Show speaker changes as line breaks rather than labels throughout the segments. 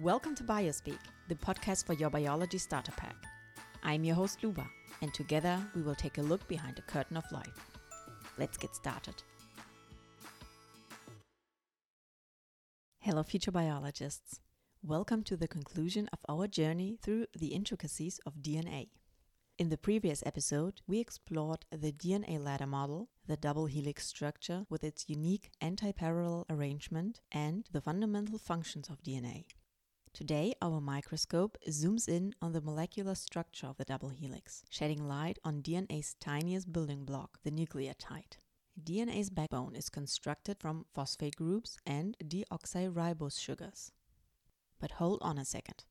Welcome to Biospeak, the podcast for your biology starter pack. I'm your host Luba, and together we will take a look behind the curtain of life. Let's get started. Hello, future biologists. Welcome to the conclusion of our journey through the intricacies of DNA. In the previous episode, we explored the DNA ladder model, the double helix structure with its unique antiparallel arrangement, and the fundamental functions of DNA. Today, our microscope zooms in on the molecular structure of the double helix, shedding light on DNA's tiniest building block, the nucleotide. DNA's backbone is constructed from phosphate groups and deoxyribose sugars. But hold on a second.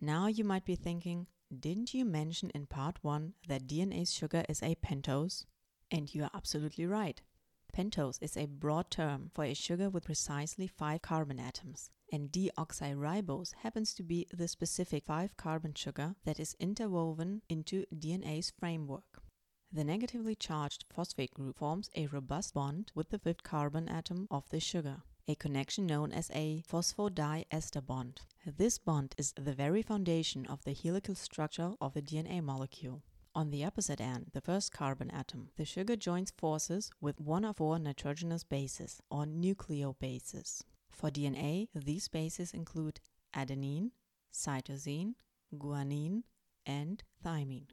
Now you might be thinking, didn't you mention in part 1 that DNA's sugar is a pentose? And you are absolutely right. Pentose is a broad term for a sugar with precisely 5 carbon atoms, and deoxyribose happens to be the specific 5 carbon sugar that is interwoven into DNA's framework. The negatively charged phosphate group forms a robust bond with the fifth carbon atom of the sugar, a connection known as a phosphodiester bond. This bond is the very foundation of the helical structure of the DNA molecule. On the opposite end, the first carbon atom, the sugar joins forces with one of four nitrogenous bases, or nucleobases. For DNA, these bases include adenine, cytosine, guanine, and thymine.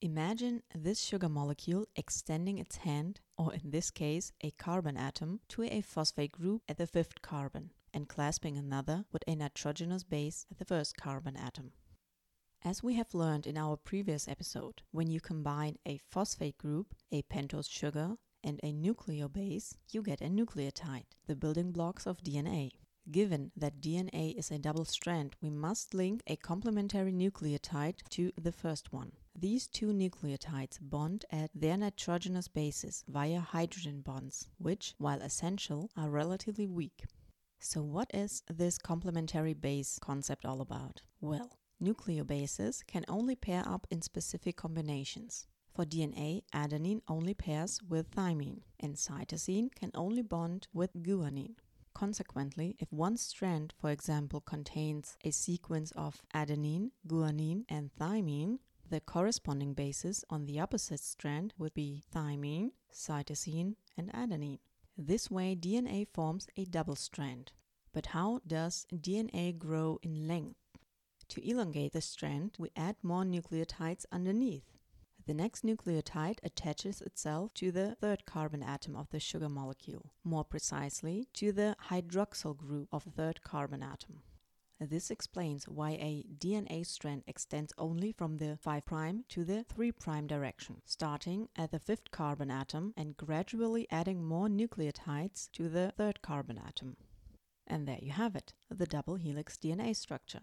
Imagine this sugar molecule extending its hand, or in this case, a carbon atom, to a phosphate group at the fifth carbon, and clasping another with a nitrogenous base at the first carbon atom. As we have learned in our previous episode, when you combine a phosphate group, a pentose sugar, and a nucleobase, you get a nucleotide, the building blocks of DNA. Given that DNA is a double strand, we must link a complementary nucleotide to the first one. These two nucleotides bond at their nitrogenous bases via hydrogen bonds, which, while essential, are relatively weak. So, what is this complementary base concept all about? Well, Nucleobases can only pair up in specific combinations. For DNA, adenine only pairs with thymine, and cytosine can only bond with guanine. Consequently, if one strand, for example, contains a sequence of adenine, guanine, and thymine, the corresponding bases on the opposite strand would be thymine, cytosine, and adenine. This way, DNA forms a double strand. But how does DNA grow in length? To elongate the strand, we add more nucleotides underneath. The next nucleotide attaches itself to the third carbon atom of the sugar molecule, more precisely to the hydroxyl group of the third carbon atom. This explains why a DNA strand extends only from the 5' to the 3' direction, starting at the fifth carbon atom and gradually adding more nucleotides to the third carbon atom. And there you have it, the double helix DNA structure.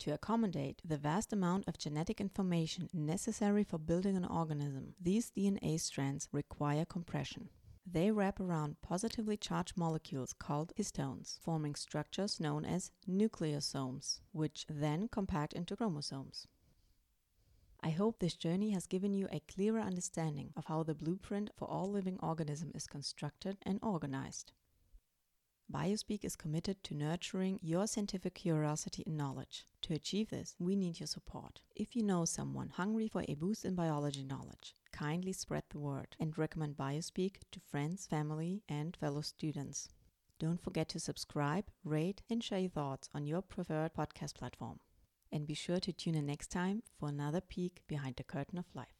To accommodate the vast amount of genetic information necessary for building an organism, these DNA strands require compression. They wrap around positively charged molecules called histones, forming structures known as nucleosomes, which then compact into chromosomes. I hope this journey has given you a clearer understanding of how the blueprint for all living organism is constructed and organized. Biospeak is committed to nurturing your scientific curiosity and knowledge. To achieve this, we need your support. If you know someone hungry for a boost in biology knowledge, kindly spread the word and recommend Biospeak to friends, family, and fellow students. Don't forget to subscribe, rate, and share your thoughts on your preferred podcast platform. And be sure to tune in next time for another peek behind the curtain of life.